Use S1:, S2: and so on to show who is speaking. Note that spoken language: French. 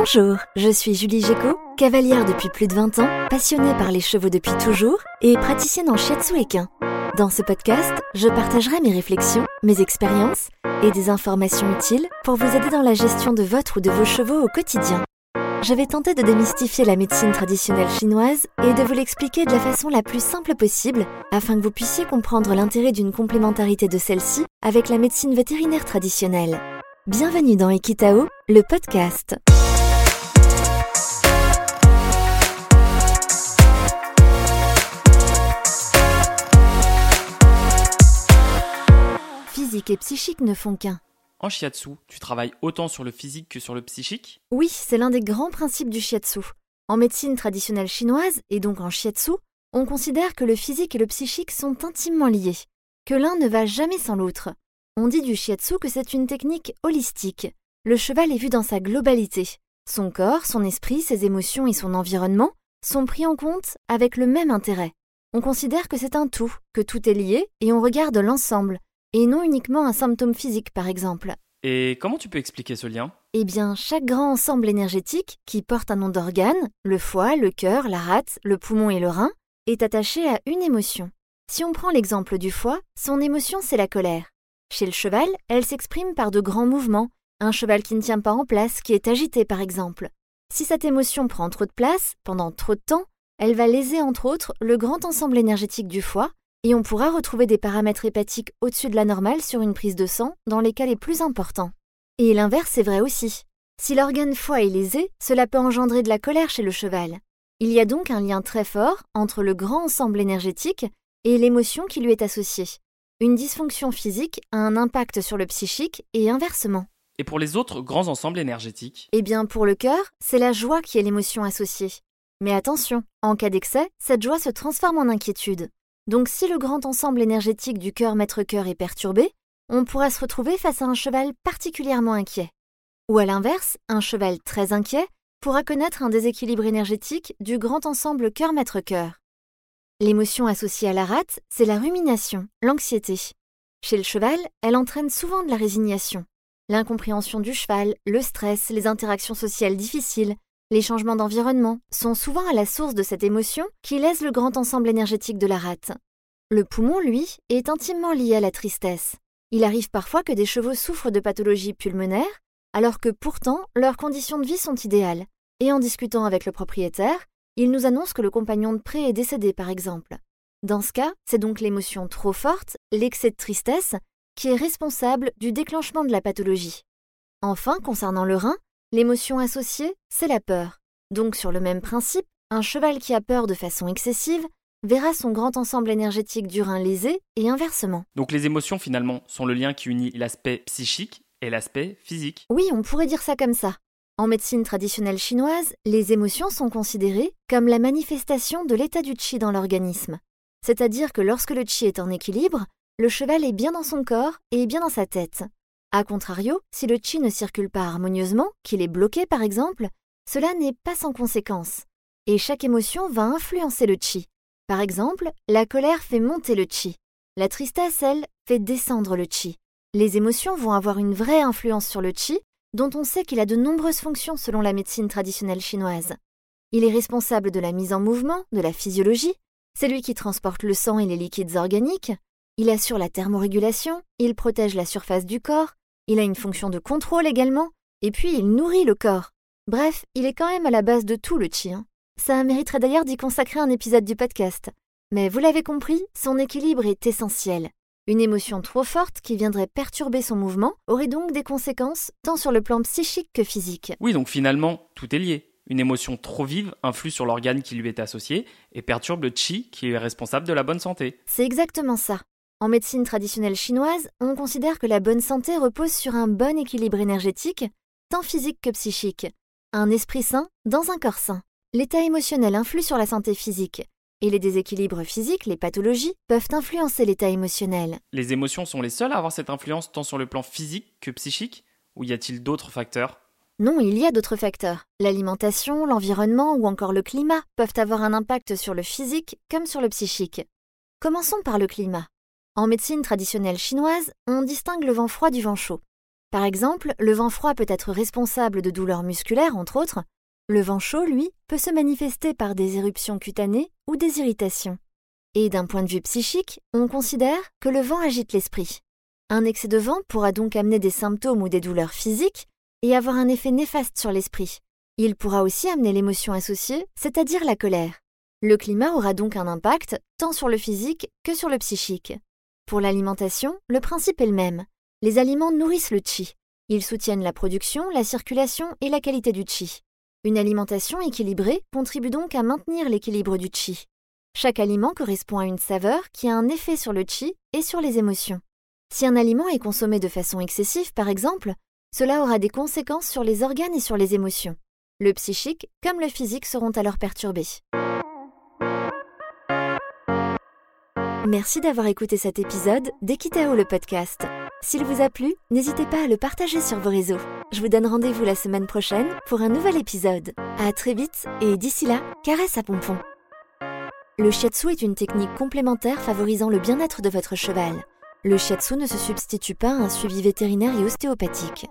S1: Bonjour, je suis Julie Géco, cavalière depuis plus de 20 ans, passionnée par les chevaux depuis toujours et praticienne en shiatsu équin. Dans ce podcast, je partagerai mes réflexions, mes expériences et des informations utiles pour vous aider dans la gestion de votre ou de vos chevaux au quotidien. Je vais tenter de démystifier la médecine traditionnelle chinoise et de vous l'expliquer de la façon la plus simple possible afin que vous puissiez comprendre l'intérêt d'une complémentarité de celle-ci avec la médecine vétérinaire traditionnelle. Bienvenue dans Equitao, le podcast. Physique et psychique ne font qu'un.
S2: En shiatsu, tu travailles autant sur le physique que sur le psychique
S1: Oui, c'est l'un des grands principes du shiatsu. En médecine traditionnelle chinoise, et donc en shiatsu, on considère que le physique et le psychique sont intimement liés, que l'un ne va jamais sans l'autre. On dit du shiatsu que c'est une technique holistique. Le cheval est vu dans sa globalité. Son corps, son esprit, ses émotions et son environnement sont pris en compte avec le même intérêt. On considère que c'est un tout, que tout est lié, et on regarde l'ensemble, et non uniquement un symptôme physique par exemple.
S2: Et comment tu peux expliquer ce lien?
S1: Eh bien, chaque grand ensemble énergétique, qui porte un nom d'organe, le foie, le cœur, la rate, le poumon et le rein, est attaché à une émotion. Si on prend l'exemple du foie, son émotion c'est la colère. Chez le cheval, elle s'exprime par de grands mouvements, un cheval qui ne tient pas en place, qui est agité par exemple. Si cette émotion prend trop de place, pendant trop de temps, elle va léser entre autres le grand ensemble énergétique du foie, et on pourra retrouver des paramètres hépatiques au-dessus de la normale sur une prise de sang dans les cas les plus importants. Et l'inverse est vrai aussi. Si l'organe foie est lésé, cela peut engendrer de la colère chez le cheval. Il y a donc un lien très fort entre le grand ensemble énergétique et l'émotion qui lui est associée. Une dysfonction physique a un impact sur le psychique et inversement.
S2: Et pour les autres grands ensembles énergétiques?
S1: Eh bien, pour le cœur, c'est la joie qui est l'émotion associée. Mais attention, en cas d'excès, cette joie se transforme en inquiétude. Donc si le grand ensemble énergétique du cœur maître-cœur est perturbé, on pourra se retrouver face à un cheval particulièrement inquiet. Ou à l'inverse, un cheval très inquiet pourra connaître un déséquilibre énergétique du grand ensemble cœur maître-cœur. L'émotion associée à la rate, c'est la rumination, l'anxiété. Chez le cheval, elle entraîne souvent de la résignation. L'incompréhension du cheval, le stress, les interactions sociales difficiles, les changements d'environnement sont souvent à la source de cette émotion qui laisse le grand ensemble énergétique de la rate. Le poumon, lui, est intimement lié à la tristesse. Il arrive parfois que des chevaux souffrent de pathologies pulmonaires, alors que pourtant leurs conditions de vie sont idéales. Et en discutant avec le propriétaire, il nous annonce que le compagnon de près est décédé, par exemple. Dans ce cas, c'est donc l'émotion trop forte, l'excès de tristesse, qui est responsable du déclenchement de la pathologie. Enfin, concernant le rein, L'émotion associée, c'est la peur. Donc sur le même principe, un cheval qui a peur de façon excessive verra son grand ensemble énergétique du rein lésé et inversement.
S2: Donc les émotions finalement sont le lien qui unit l'aspect psychique et l'aspect physique.
S1: Oui, on pourrait dire ça comme ça. En médecine traditionnelle chinoise, les émotions sont considérées comme la manifestation de l'état du qi dans l'organisme. C'est-à-dire que lorsque le qi est en équilibre, le cheval est bien dans son corps et bien dans sa tête. A contrario, si le chi ne circule pas harmonieusement, qu'il est bloqué par exemple, cela n'est pas sans conséquence. Et chaque émotion va influencer le chi. Par exemple, la colère fait monter le chi. La tristesse, elle, fait descendre le chi. Les émotions vont avoir une vraie influence sur le chi, dont on sait qu'il a de nombreuses fonctions selon la médecine traditionnelle chinoise. Il est responsable de la mise en mouvement, de la physiologie, c'est lui qui transporte le sang et les liquides organiques, il assure la thermorégulation, il protège la surface du corps, il a une fonction de contrôle également, et puis il nourrit le corps. Bref, il est quand même à la base de tout le chi. Hein. Ça mériterait d'ailleurs d'y consacrer un épisode du podcast. Mais vous l'avez compris, son équilibre est essentiel. Une émotion trop forte qui viendrait perturber son mouvement aurait donc des conséquences tant sur le plan psychique que physique.
S2: Oui, donc finalement, tout est lié. Une émotion trop vive influe sur l'organe qui lui est associé et perturbe le chi qui est responsable de la bonne santé.
S1: C'est exactement ça. En médecine traditionnelle chinoise, on considère que la bonne santé repose sur un bon équilibre énergétique, tant physique que psychique. Un esprit sain dans un corps sain. L'état émotionnel influe sur la santé physique, et les déséquilibres physiques, les pathologies, peuvent influencer l'état émotionnel.
S2: Les émotions sont les seules à avoir cette influence tant sur le plan physique que psychique Ou y a-t-il d'autres facteurs?
S1: Non, il y a d'autres facteurs. L'alimentation, l'environnement ou encore le climat peuvent avoir un impact sur le physique comme sur le psychique. Commençons par le climat. En médecine traditionnelle chinoise, on distingue le vent froid du vent chaud. Par exemple, le vent froid peut être responsable de douleurs musculaires, entre autres, le vent chaud, lui, peut se manifester par des éruptions cutanées ou des irritations. Et d'un point de vue psychique, on considère que le vent agite l'esprit. Un excès de vent pourra donc amener des symptômes ou des douleurs physiques et avoir un effet néfaste sur l'esprit. Il pourra aussi amener l'émotion associée, c'est-à-dire la colère. Le climat aura donc un impact tant sur le physique que sur le psychique. Pour l'alimentation, le principe est le même. Les aliments nourrissent le chi. Ils soutiennent la production, la circulation et la qualité du chi. Une alimentation équilibrée contribue donc à maintenir l'équilibre du chi. Chaque aliment correspond à une saveur qui a un effet sur le chi et sur les émotions. Si un aliment est consommé de façon excessive, par exemple, cela aura des conséquences sur les organes et sur les émotions. Le psychique comme le physique seront alors perturbés. Merci d'avoir écouté cet épisode d'Equitao le podcast. S'il vous a plu, n'hésitez pas à le partager sur vos réseaux. Je vous donne rendez-vous la semaine prochaine pour un nouvel épisode. À très vite et d'ici là, caresse à pompon. Le shiatsu est une technique complémentaire favorisant le bien-être de votre cheval. Le shiatsu ne se substitue pas à un suivi vétérinaire et ostéopathique.